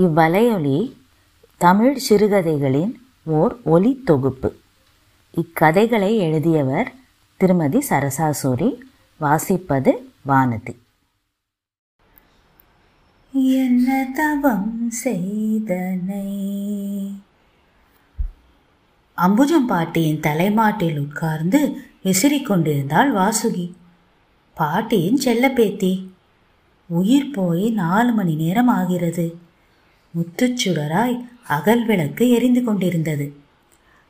இவ்வலையொலி தமிழ் சிறுகதைகளின் ஓர் ஒலி தொகுப்பு. இக்கதைகளை எழுதியவர் திருமதி சரசாசூரி வாசிப்பது வானதி. என்ன தவம் செய்தனை? அம்புஜம் பாட்டியின் தலைமாட்டில் உட்கார்ந்து விசிறிக் கொண்டிருந்தாள் வாசுகி. பாட்டியின் செல்லப்பேத்தி உயிர் போய் நாலு மணி நேரம் ஆகிறது. முத்துச்சுடராய் அகல் விளக்கு எரிந்து கொண்டிருந்தது.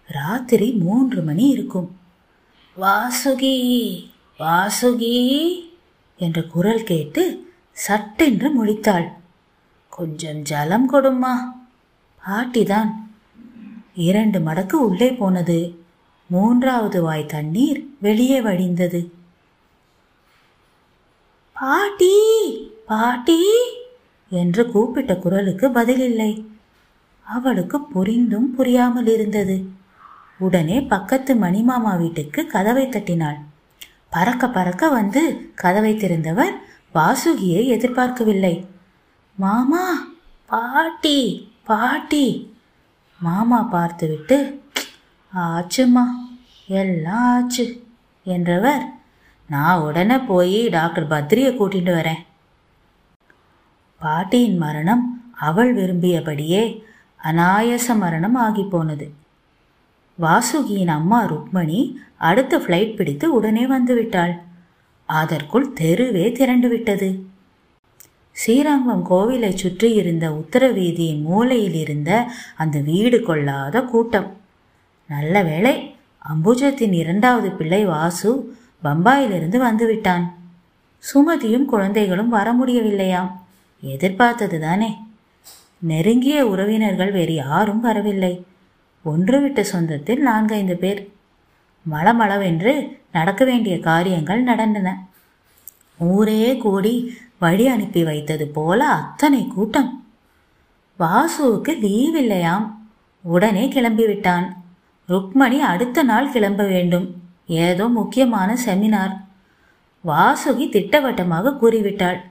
ராத்திரி மூன்று மணி இருக்கும். வாசுகி வாசுகி என்ற குரல் கேட்டு சட்டென்று முழித்தாள். கொஞ்சம் ஜலம் கொடுமா பாட்டிதான் இரண்டு மடக்கு உள்ளே போனது. மூன்றாவது வாய் தண்ணீர் வெளியே வழிந்தது. பாட்டி பாட்டி என்று கூப்பிட்ட குரலுக்கு பதிலில்லை. அவளுக்கு புரிந்தும் புரியாமல் இருந்தது. உடனே பக்கத்து மணிமாமா வீட்டுக்கு கதவை தட்டினாள். பறக்க பறக்க வந்து கதவை திறந்தவர் வாசுகியை எதிர்பார்க்கவில்லை. மாமா பாட்டி பாட்டி மாமா பார்த்துவிட்டு ஆச்சுமா எல்லாம் ஆச்சு என்றவர் நான் உடனே போய் டாக்டர் பத்ரியை கூட்டிட்டு வரேன். பாட்டியின் மரணம் அவள் விரும்பியபடியே அனாயச மரணம் ஆகி போனது வாசுகியின் அம்மா ருக்மணி அடுத்த ஃப்ளைட் பிடித்து உடனே வந்துவிட்டாள். அதற்குள் தெருவே திரண்டு விட்டது ஸ்ரீரங்கம் கோவிலை சுற்றி இருந்த உத்தரவீதியின் மூலையில் இருந்த அந்த வீடு கொள்ளாத கூட்டம். நல்ல வேளை அம்புஜத்தின் இரண்டாவது பிள்ளை வாசு பம்பாயிலிருந்து வந்துவிட்டான். சுமதியும் குழந்தைகளும் வர முடியவில்லையாம். எதிர்பார்த்தது தானே நெருங்கிய உறவினர்கள் வேறு யாரும் வரவில்லை. ஒன்று விட்ட சொந்தத்தில் நான்கைந்து பேர். மளமளவென்று நடக்க வேண்டிய காரியங்கள் நடந்தன. ஊரே கூடி வழி அனுப்பி வைத்தது போல அத்தனை கூட்டம். வாசுவுக்கு லீவ் இல்லையாம் உடனே கிளம்பிவிட்டான் ருக்மணி அடுத்த நாள் கிளம்ப வேண்டும். ஏதோ முக்கியமான செமினார். வாசுகி திட்டவட்டமாக கூறிவிட்டாள்.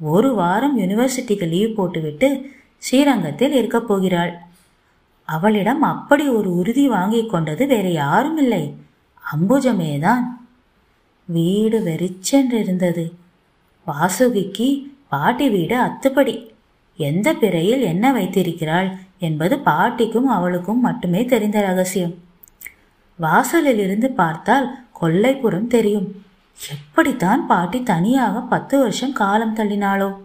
ஒரு வாரம் யூனிவர்சிட்டிக்கு லீவ் போட்டுவிட்டு ஸ்ரீரங்கத்தில் இருக்கப் போகிறாள். அவளிடம் அப்படி ஒரு உறுதி வாங்கி கொண்டது வேற யாரும் இல்லை. அம்புஜமேதான். வீடு வெறிச்சென்று இருந்தது வாசுகிக்கு பாட்டி வீடு அத்துப்படி. எந்த பிறையில் என்ன வைத்திருக்கிறாள் என்பது பாட்டிக்கும் அவளுக்கும் மட்டுமே தெரிந்த ரகசியம். வாசலில் இருந்து பார்த்தால் கொல்லைப்புறம் தெரியும். எப்படித்தான் பாட்டி தனியாக பத்து வருஷம் காலம் தள்ளினாளோ?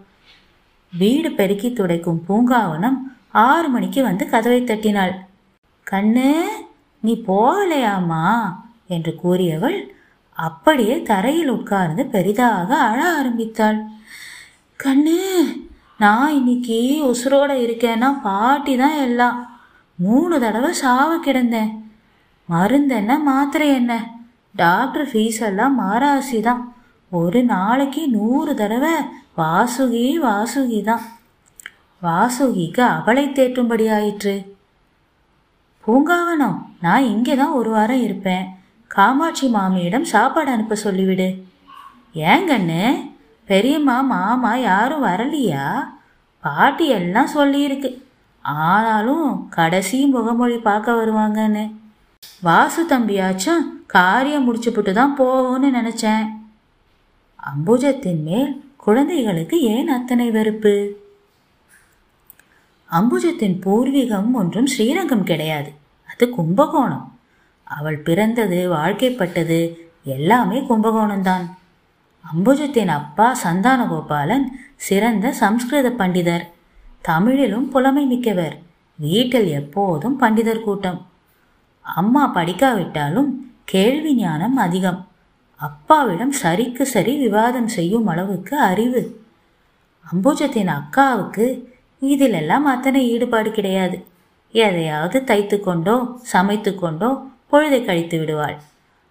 வீடு பெருக்கி துடைக்கும் பூங்காவனம் ஆறு மணிக்கு வந்து கதவை தட்டினாள். கண்ணு நீ போகலையாமா என்று கூறியவள் அப்படியே தரையில் உட்கார்ந்து பெரிதாக அழ ஆரம்பித்தாள். கண்ணு நான் இன்னைக்கு உசுரோட இருக்கேன்னா பாட்டி தான் எல்லாம். மூணு தடவை சாவ கிடந்தேன். மருந்து என்ன மாத்திரை என்ன? டாக்டர் ஃபீஸ் எல்லாம் மாராசி தான் ஒரு நாளைக்கு நூறு தடவை வாசுகி வாசுகி தான் வாசுகிக்கு அவளை தேற்றும்படி ஆயிற்று. பூங்காவனம் நான் இங்கே தான் ஒரு வாரம் இருப்பேன். காமாட்சி மாமியிடம் சாப்பாடு அனுப்ப சொல்லிவிடு. ஏங்கண்ணு பெரியம்மா மாமா யாரும் வரலையா? பாட்டி எல்லாம் சொல்லியிருக்கு. ஆனாலும் கடைசி முகமொழி பார்க்க வருவாங்கன்னு. வாசு தம்பியாச்சும் காரியம் முடிச்சுப்புட்டு தான் போகும்னு நினச்சேன். அம்புஜத்தின் மேல் குழந்தைகளுக்கு ஏன் அத்தனை வெறுப்பு? அம்புஜத்தின் பூர்வீகம் ஒன்றும் ஸ்ரீரங்கம் கிடையாது. அது கும்பகோணம். அவள் பிறந்தது வாழ்க்கைப்பட்டது எல்லாமே கும்பகோணம்தான். அம்புஜத்தின் அப்பா சந்தானகோபாலன் சிறந்த சம்ஸ்கிருத பண்டிதர். தமிழிலும் புலமை மிக்கவர். வீட்டில் எப்போதும் பண்டிதர் கூட்டம். அம்மா படிக்காவிட்டாலும் கேள்வி ஞானம் அதிகம். அப்பாவிடம் சரிக்கு சரி விவாதம் செய்யும் அளவுக்கு அறிவு. அம்புஜத்தின் அக்காவுக்கு இதிலெல்லாம் அத்தனை ஈடுபாடு கிடையாது. எதையாவது தைத்து கொண்டோ சமைத்து கொண்டோ பொழுதை கழித்து விடுவாள்.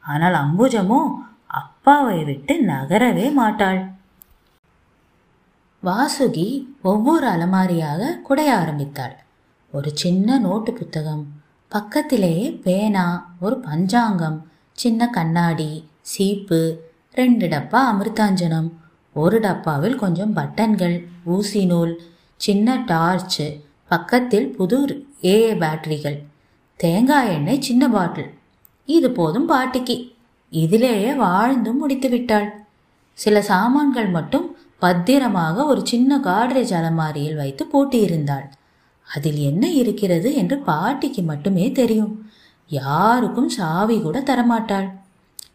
ஆனால் அம்புஜமோ அப்பாவை விட்டு நகரவே மாட்டாள். வாசுகி ஒவ்வொரு அலமாரியாக குடைய ஆரம்பித்தாள். ஒரு சின்ன நோட்டு புத்தகம் பக்கத்திலேயே பேனா ஒரு பஞ்சாங்கம் சின்ன கண்ணாடி சீப்பு ரெண்டு டப்பா அமிர்தாஞ்சனம் ஒரு டப்பாவில் கொஞ்சம் பட்டன்கள் ஊசி நூல் சின்ன டார்ச்சு பக்கத்தில் புது ஏஏ பேட்டரிகள் தேங்காய் எண்ணெய் சின்ன பாட்டில். இது போதும் பாட்டிக்கு. இதிலேயே வாழ்ந்து முடித்து விட்டாள். சில சாமான்கள் மட்டும் பத்திரமாக ஒரு சின்ன காட்ரேஜ் அலமாரியில் வைத்து பூட்டியிருந்தாள். அதில் என்ன இருக்கிறது என்று பாட்டிக்கு மட்டுமே தெரியும். யாருக்கும் சாவி கூட தரமாட்டாள்.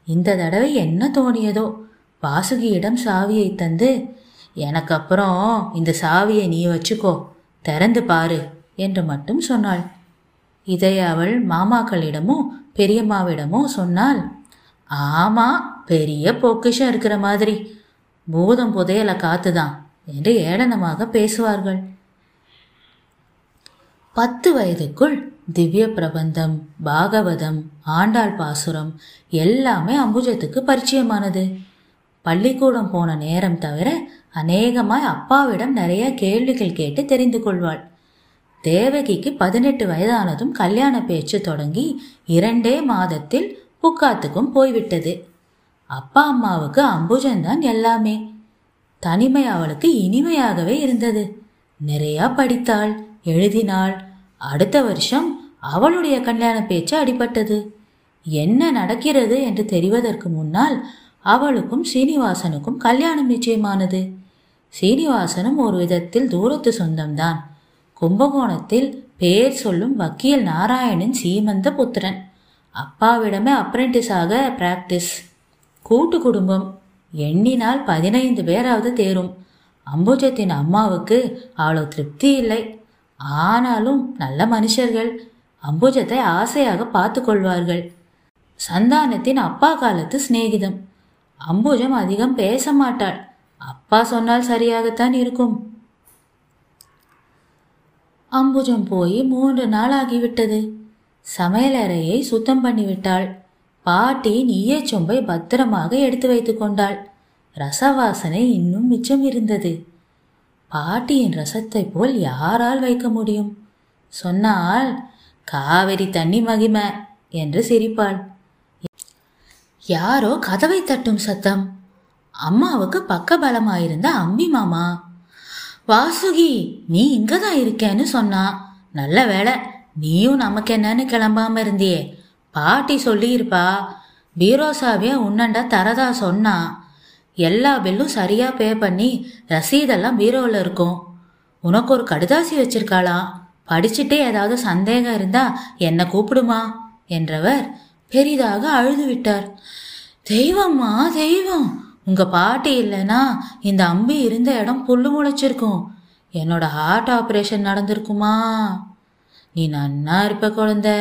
இந்த தடவை என்ன தோணியதோ? வாசுகியிடம் சாவியை தந்து எனக்கு அப்புறம் இந்த சாவியை நீ வச்சுக்கோ திறந்து பாரு என்று மட்டும் சொன்னாள். இதை அவள் மாமாக்களிடமோ பெரியம்மாவிடமோ சொன்னால் ஆமா பெரிய பொக்கிஷம் இருக்கிற மாதிரி பூதம் புதையலை காத்துதான் என்று ஏளனமாக பேசுவார்கள். பத்து வயதுக்குள் திவ்ய பிரபந்தம் பாகவதம் ஆண்டாள் பாசுரம் எல்லாமே அம்புஜத்துக்கு பரிச்சயமானது. பள்ளிக்கூடம் போன நேரம் தவிர அநேகமாய் அப்பாவிடம் நிறைய கேள்விகள் கேட்டு தெரிந்து கொள்வாள். தேவகிக்கு பதினெட்டு வயதானதும் கல்யாண பேச்சு தொடங்கி இரண்டே மாதத்தில் புக்காத்துக்கும் போய்விட்டது. அப்பா அம்மாவுக்கு அம்புஜன்தான் எல்லாமே. தனிமை அவளுக்கு இனிமையாகவே இருந்தது. நிறையா படித்தாள். எழுதினாள். அடுத்த வருஷம் அவளுடைய கல்யாண பேச்சு அடிபட்டது. என்ன நடக்கிறது என்று தெரிவதற்கு முன்னால் அவளுக்கும் சீனிவாசனுக்கும் கல்யாணம் நிச்சயமானது. சீனிவாசனும் ஒரு விதத்தில் தூரத்து சொந்தம்தான். கும்பகோணத்தில் பேர் சொல்லும் வக்கீல் நாராயணன் சீமந்த புத்திரன். அப்பாவிடமே அப்ரெண்டிஸாக பிராக்டிஸ். கூட்டு குடும்பம். எண்ணினால் பதினைந்து பேராவது தேரும். அம்புஜத்தின் அம்மாவுக்கு அவ்வளோ திருப்தி இல்லை. ஆனாலும் நல்ல மனுஷர்கள் அம்புஜத்தை ஆசையாக பார்த்து கொள்வார்கள். சந்தானத்தின் அப்பா காலத்து சிநேகிதம். அம்புஜம் அதிகம் பேச மாட்டாள். அப்பா சொன்னால் சரியாகத்தான் இருக்கும். அம்புஜம் போய் மூன்று நாள் ஆகிவிட்டது. சமையலறையை சுத்தம் பண்ணிவிட்டாள். பாட்டி நீயே சொம்பை பத்திரமாக எடுத்து வைத்து கொண்டாள். ரசவாசனை இன்னும் மிச்சம் இருந்தது. பாட்டியின் ரசத்தை போல் யாரால் வைக்க முடியும்? சொன்னால் காவிரி தண்ணி மகிமை என்று சிரிப்பாள். யாரோ கதவை தட்டும் சத்தம். அம்மாவுக்கு பக்க பலமாயிருந்த அம்பி மாமா வாசுகி நீ இங்கதான் இருக்கேன்னு சொன்னா நல்ல வேலை நீயும் நமக்கு என்னன்னு கிளம்பாம இருந்தியே. பாட்டி சொல்லியிருப்பா பீரோசாவே உன்னண்டா தரதா சொன்னா எல்லா பில்லும் சரியா பே பண்ணி ரசீதெல்லாம் பீரோவில் இருக்கும். உனக்கு ஒரு கடுதாசி வச்சிருக்காளாம் படிச்சுட்டே ஏதாவது சந்தேகம் இருந்தா என்னை கூப்பிடுமா? என்றவர் பெரிதாக அழுது விட்டார் தெய்வம்மா தெய்வம் உங்க பாட்டி இல்லைன்னா இந்த அம்பி இருந்த இடம் புல்லு முளைச்சிருக்கும். என்னோட ஹார்ட் ஆப்ரேஷன் நடந்திருக்குமா? நீ நன்னா இருப்ப குழந்தை.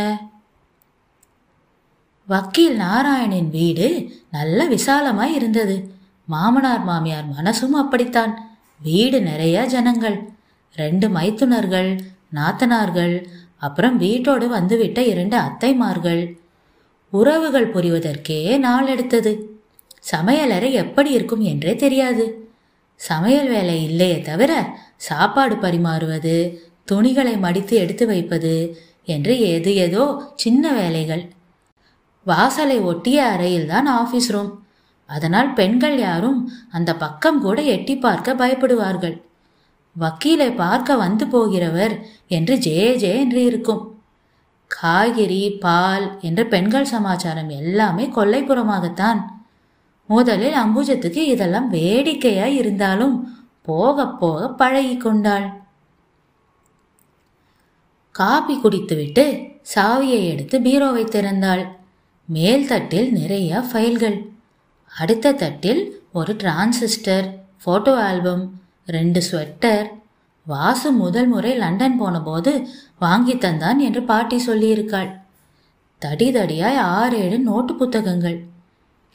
வக்கீல் நாராயணின் வீடு நல்ல விசாலமாய் இருந்தது. மாமனார் மாமியார் மனசும் அப்படித்தான். வீடு நிறைய ஜனங்கள். ரெண்டு மைத்துனர்கள் நாத்தனார்கள் அப்புறம் வீட்டோடு வந்துவிட்ட இரண்டு அத்தைமார்கள். உறவுகள் புரிவதற்கே நாள் எடுத்தது. சமையலறை எப்படி இருக்கும் என்றே தெரியாது. சமையல் வேலை இல்லையே தவிர சாப்பாடு பரிமாறுவது துணிகளை மடித்து எடுத்து வைப்பது என்று எது ஏதோ சின்ன வேலைகள். வாசலை ஒட்டிய அறையில்தான் ஆபீஸ் ரூம். அதனால் பெண்கள் யாரும் அந்த பக்கம் கூட எட்டி பார்க்க பயப்படுவார்கள். வக்கீலை பார்க்க வந்து போகிறவர் என்று ஜே ஜே என்று இருக்கும். காய்கறி பால் என்று பெண்கள் சமாச்சாரம் எல்லாமே கொல்லைப்புறமாகத்தான் முதலில் அம்புஜத்துக்கு இதெல்லாம் வேடிக்கையாய் இருந்தாலும் போக போக பழகி கொண்டாள். காபி குடித்துவிட்டு சாவியை எடுத்து பீரோவை திறந்தாள். மேல் தட்டில் நிறைய ஃபைல்கள். அடுத்த தட்டில் ஒரு டிரான்சிஸ்டர் ஃபோட்டோ ஆல்பம் ரெண்டு ஸ்வெட்டர் வாசு முதல் முறை லண்டன் போனபோது வாங்கி தந்தான் என்று பாட்டி சொல்லியிருக்காள். தடி தடியாய் ஆறு ஏழு நோட்டு புத்தகங்கள்.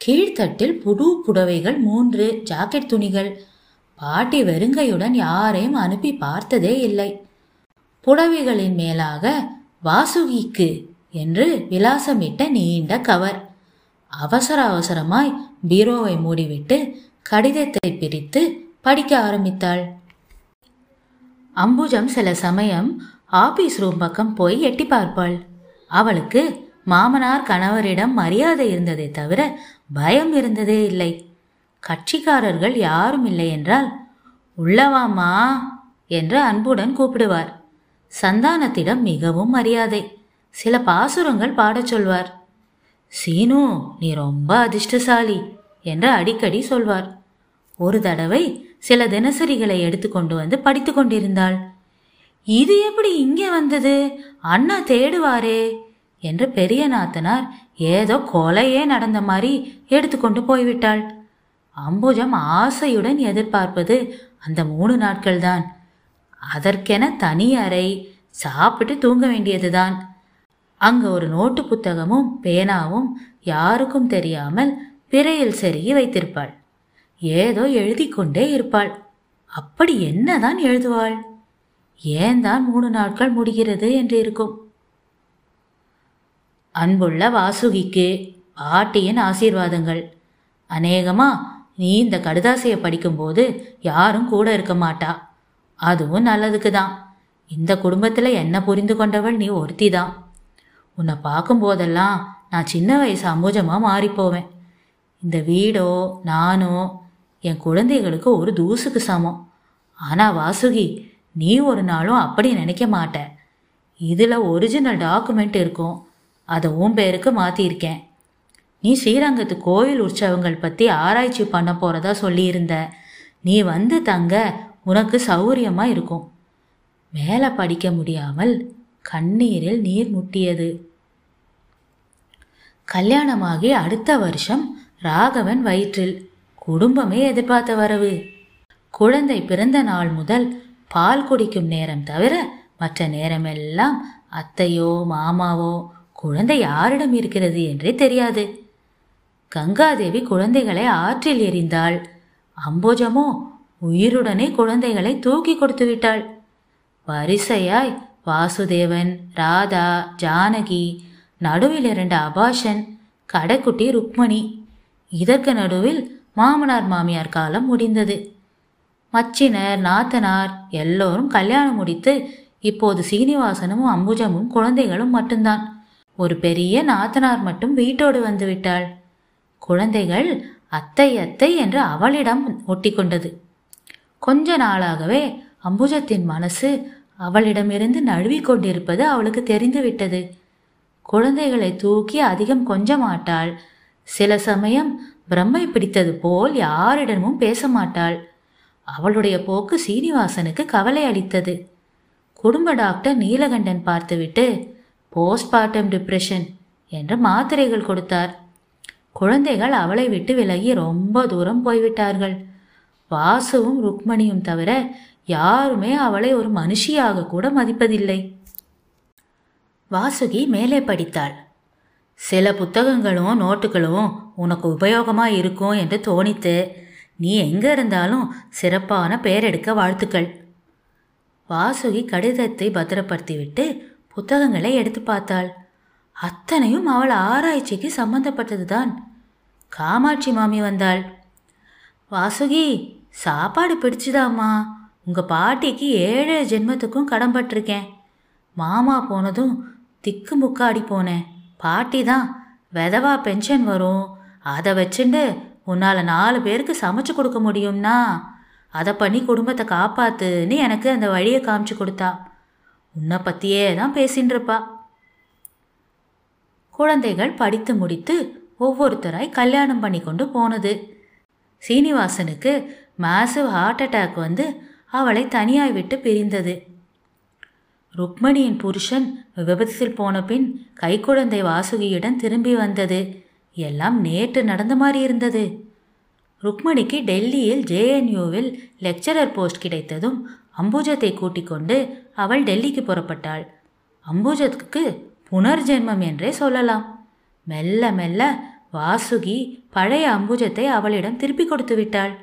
கீழ்த்தட்டில் புது புடவைகள் மூன்று ஜாக்கெட் துணிகள். பாட்டி வெறுங்கையுடன் யாரையும் அனுப்பி பார்த்ததே இல்லை. புடவைகளின் மேலாக வாசுகிக்கு என்று விலாசமிட்ட நீண்ட கவர். அவசர அவசரமாய் பீரோவை மூடிவிட்டு கடிதத்தை பிரித்து படிக்க ஆரம்பித்தாள். அம்புஜம் சில சமயம் ஆபீஸ் ரூம் பக்கம் போய் எட்டி பார்ப்பாள். அவளுக்கு மாமனார் கணவரிடம் மரியாதை இருந்ததே தவிர பயம் இருந்ததே இல்லை. கட்சிக்காரர்கள் யாரும் இல்லை என்றால் உள்ளவாமா என்று அன்புடன் கூப்பிடுவார். சந்தானத்திடம் மிகவும் மரியாதை. சில பாசுரங்கள் பாடச் சொல்வார். சீனு நீ ரொம்ப அதிர்ஷ்டசாலி என்று அடிக்கடி சொல்வார். ஒரு தடவை சில தினசரிகளை எடுத்துக்கொண்டு வந்து படித்து கொண்டிருந்தாள். இது எப்படி இங்கே வந்தது? அண்ணா தேடுவாரே என்று பெரிய நாத்தனார் ஏதோ கொலையே நடந்த மாதிரி எடுத்துக்கொண்டு போய்விட்டாள். அம்புஜம் ஆசையுடன் எதிர்பார்ப்பது அந்த மூணு நாட்கள்தான். அதற்கென தனி அறை சாப்பிட்டு தூங்க வேண்டியதுதான். அங்கு ஒரு நோட்டு புத்தகமும் பேனாவும் யாருக்கும் தெரியாமல் பிறையில் செருகி வைத்திருப்பாள். ஏதோ எழுதி கொண்டே இருப்பாள். அப்படி என்னதான் எழுதுவாள்? ஏன் தான் மூணு நாட்கள் முடிகிறது என்று இருக்கும்? அன்புள்ள வாசுகிக்கு பாட்டியின் ஆசீர்வாதங்கள். அநேகமா நீ இந்த கடுதாசையை படிக்கும்போது யாரும் கூட இருக்க மாட்டா. அதுவும் நல்லதுக்கு தான் இந்த குடும்பத்தில் என்ன புரிந்து கொண்டவள் நீ ஒருத்தி தான் உன்னை பார்க்கும்போதெல்லாம் நான் சின்ன வயசு அம்புஜமாக மாறிப்போவேன். இந்த வீடோ நானோ என் குழந்தைகளுக்கு ஒரு தூசுக்கு சமம். ஆனால் வாசுகி நீ ஒரு நாளும் அப்படி நினைக்க மாட்ட. இதில் ஒரிஜினல் டாக்குமெண்ட் இருக்கும். அதை உன் பேருக்கு மாற்றியிருக்கேன் நீ ஸ்ரீரங்கத்து கோயில் உற்சவங்கள் பற்றி ஆராய்ச்சி பண்ண போகிறதா சொல்லியிருந்த. நீ வந்து தங்க உனக்கு சௌகரியமாக இருக்கும். மேலே படிக்க முடியாமல் கண்ணீரில் நீர் முட்டியது. கல்யாணமாகி அடுத்த வருஷம் ராகவன் வயிற்றில் குடும்பமே எதிர்பார்த்த வரவு. குழந்தை பிறந்த நாள் முதல் பால் குடிக்கும் நேரம் தவிர மற்ற நேரமெல்லாம் அத்தையோ மாமாவோ குழந்தை யாரிடம் இருக்கிறது என்றே தெரியாது. கங்காதேவி குழந்தைகளை ஆற்றில் எறிந்தாள். அம்போஜமோ உயிருடனே குழந்தைகளை தூக்கி கொடுத்து விட்டாள். வரிசையாய் வாசுதேவன் ராதா ஜானகி நடுவில் இரண்டு அபாஷன் கடைக்குட்டி ருக்மணி. இதற்கு நடுவில் மாமனார் மாமியார் காலம் முடிந்தது. மச்சினர் நாத்தனார் எல்லோரும் கல்யாணம் முடித்து இப்போது சீனிவாசனும் அம்புஜமும் குழந்தைகளும் மட்டும்தான். ஒரு பெரிய நாத்தனார் மட்டும் வீட்டோடு வந்து விட்டாள். குழந்தைகள் அத்தை அத்தை என்று அவளிடம் ஒட்டிக்கொண்டது கொஞ்ச நாளாகவே அம்புஜத்தின் மனசு அவளிடமிருந்து நழுவிக் கொண்டிருப்பது அவளுக்கு தெரிந்துவிட்டது குழந்தைகளை தூக்கி அதிகம் கொஞ்ச மாட்டாள். சில சமயம் பிரம்மை பிடித்தது போல் யாரிடமும் பேச மாட்டாள். அவளுடைய போக்கு சீனிவாசனுக்கு கவலை அளித்தது. குடும்ப டாக்டர் நீலகண்டன் பார்த்துவிட்டு போஸ்ட்மார்ட்டம் டிப்ரெஷன் என்று மாத்திரைகள் கொடுத்தார். குழந்தைகள் அவளை விட்டு விலகி ரொம்ப தூரம் போய்விட்டார்கள். வாசுவும் ருக்மணியும் தவிர யாருமே அவளை ஒரு மனுஷியாக கூட மதிப்பதில்லை. வாசுகி மேலே படித்தாள். சில புத்தகங்களும் நோட்டுகளும் உனக்கு உபயோகமாக இருக்கும் என்று தோணித்து நீ எங்கே இருந்தாலும் சிறப்பான பெயர் எடுக்க வாழ்த்துக்கள் வாசுகி கடிதத்தை பத்திரப்படுத்திவிட்டு புத்தகங்களை எடுத்து பார்த்தாள். அத்தனையும் அவள் ஆராய்ச்சிக்கு சம்பந்தப்பட்டதுதான். காமாட்சி மாமி வந்தாள். வாசுகி சாப்பாடு பிடிச்சுதாம்மா. உங்கள் பாட்டிக்கு ஏழு ஜென்மத்துக்கும் கடன்பட்டிருக்கேன் மாமா போனதும் திக்கு முக்காடி போனேன். பாட்டி தான் விதவா பென்ஷன் வரும். அதை வச்சுண்டு உன்னால் நாலு பேருக்கு சமைச்சு கொடுக்க முடியும்னா அதை பண்ணி குடும்பத்தை காப்பாத்துன்னு எனக்கு அந்த வழியை காமிச்சு கொடுத்தா. உன்னை பற்றியே தான் பேசின்னு இருப்பா. குழந்தைகள் படித்து முடித்து ஒவ்வொருத்தராய் கல்யாணம் பண்ணி கொண்டு போனது. சீனிவாசனுக்கு மேசிவ் ஹார்ட் அட்டாக் வந்து அவளை தனியாய் விட்டு பிரிந்தது. ருக்மணியின் புருஷன் விபத்தில் போன பின் கைக்குழந்தை வாசுகியிடம் திரும்பி வந்தது. எல்லாம் நேற்று நடந்த மாதிரி இருந்தது. ருக்மணிக்கு டெல்லியில் ஜேஎன்யூவில் லெக்சரர் போஸ்ட் கிடைத்ததும் அம்புஜத்தை கூட்டிக் கொண்டு அவள் டெல்லிக்கு புறப்பட்டாள். அம்புஜத்துக்கு புனர்ஜென்மம் என்றே சொல்லலாம். மெல்ல மெல்ல வாசுகி பழைய அம்புஜத்தை அவளிடம் திருப்பி கொடுத்து விட்டாள்.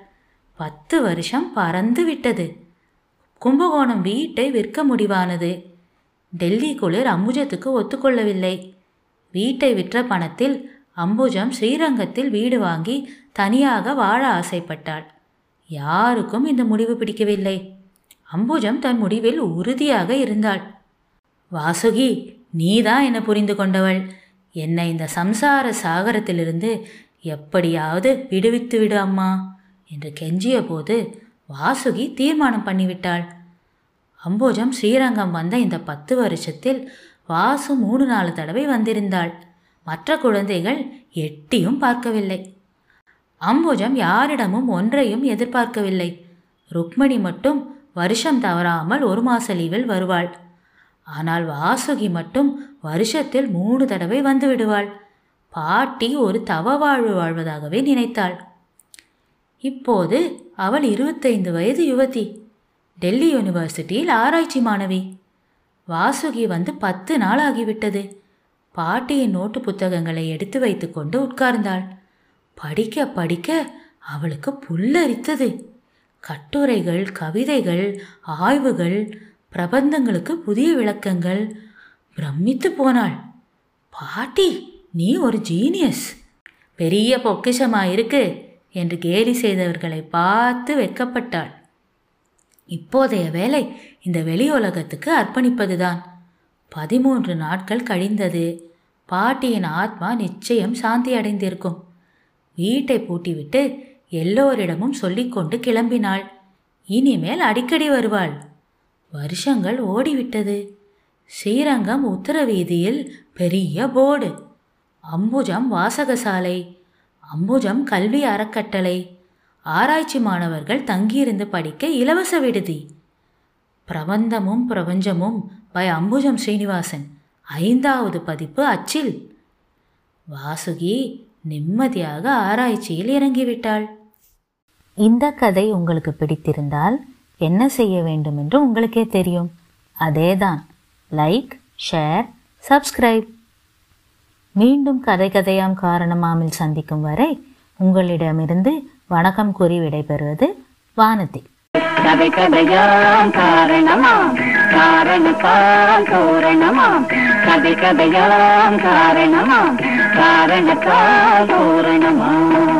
பத்து வருஷம் பறந்து விட்டது. கும்பகோணம் வீட்டை விற்க முடிவானது. டெல்லி குளிர் அம்புஜத்துக்கு ஒத்துக்கொள்ளவில்லை. வீட்டை விற்ற பணத்தில் அம்புஜம் ஸ்ரீரங்கத்தில் வீடு வாங்கி தனியாக வாழ ஆசைப்பட்டாள். யாருக்கும் இந்த முடிவு பிடிக்கவில்லை. அம்புஜம் தன் முடிவில் உறுதியாக இருந்தாள். வாசுகி நீதான் என்னை புரிந்து கொண்டவள். என்னை இந்த சம்சார சாகரத்திலிருந்து எப்படியாவது விடுவித்து விடு அம்மா என்று கெஞ்சிய போது வாசுகி தீர்மானம் பண்ணிவிட்டாள். அம்போஜம் ஸ்ரீரங்கம் வந்த இந்த பத்து வருஷத்தில் வாசு மூணு நாலு தடவை வந்திருந்தாள். மற்ற குழந்தைகள் எட்டியும் பார்க்கவில்லை. அம்புஜம் யாரிடமும் ஒன்றையும் எதிர்பார்க்கவில்லை. ருக்மணி மட்டும் வருஷம் தவறாமல் ஒரு மாச லீவில் வருவாள். ஆனால் வாசுகி மட்டும் வருஷத்தில் மூணு தடவை வந்து விடுவாள். பாட்டி ஒரு தவ வாழ்வு வாழ்வதாகவே நினைத்தாள். இப்போது அவள் இருபத்தைந்து வயது யுவதி. டெல்லி யூனிவர்சிட்டியில் ஆராய்ச்சி மாணவி. வாசுகி வந்து பத்து நாள் ஆகிவிட்டது. பாட்டியின் நோட்டு புத்தகங்களை எடுத்து வைத்துக்கொண்டு உட்கார்ந்தாள். படிக்க படிக்க அவளுக்கு புல்லரித்தது. கட்டுரைகள் கவிதைகள் ஆய்வுகள் பிரபந்தங்களுக்கு புதிய விளக்கங்கள். பிரமித்து போனாள். பாட்டி நீ ஒரு ஜீனியஸ். பெரிய பொக்கிஷமாயிருக்கு. என்று கேலி செய்தவர்களை பார்த்து வெட்கப்பட்டாள். இப்போதைய வேலை இந்த வெளி உலகத்துக்கு அர்ப்பணிப்பதுதான். பதிமூன்று நாட்கள் கழிந்தது. பாட்டியின் ஆத்மா நிச்சயம் சாந்தி அடைந்திருக்கும். வீட்டை பூட்டிவிட்டு எல்லோரிடமும் சொல்லிக்கொண்டு கிளம்பினாள். இனிமேல் அடிக்கடி வருவாள். வருஷங்கள் ஓடிவிட்டது. ஸ்ரீரங்கம் உத்தர வீதியில் பெரிய போர்டு. அம்புஜம் வாசகசாலை. அம்புஜம் கல்வி அறக்கட்டளை. ஆராய்ச்சி மாணவர்கள் தங்கியிருந்து படிக்க இலவச விடுதி. பிரபந்தமும் பிரபஞ்சமும் பை அம்புஜம் ஸ்ரீனிவாசன். ஐந்தாவது பதிப்பு அச்சில். வாசுகி நிம்மதியாக ஆராய்ச்சியில் இறங்கிவிட்டாள். இந்த கதை உங்களுக்கு பிடித்திருந்தால் என்ன செய்ய வேண்டும் என்று உங்களுக்கே தெரியும். அதேதான். Like share subscribe. மீண்டும் கதை கதையாம் காரணமாமில் சந்திக்கும் வரை உங்களிடமிருந்து வணக்கம் கூறி விடைபெறுவது வானதி. கதை கதையாம் காரணமாம் காரணத்தால் தோரணமாம். கதை கதையாம் காரணமாம் காரணத்தால் தோரணமாம்.